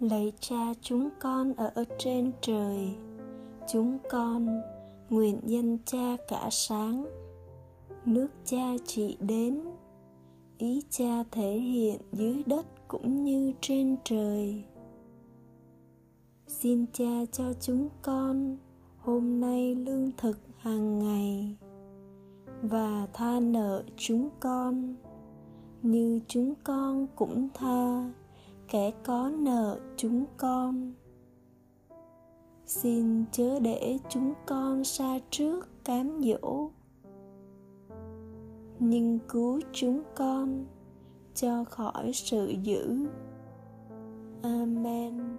lạy cha chúng con ở trên trời, chúng con nguyện danh cha cả sáng. Nước cha chỉ đến, ý cha thể hiện dưới đất cũng như trên trời. Xin cha cho chúng con hôm nay lương thực hàng ngày và tha nợ chúng con. Như chúng con cũng tha, kẻ có nợ chúng con. Xin chớ để chúng con xa trước cám dỗ. Nhưng cứu chúng con cho khỏi sự dữ. Amen.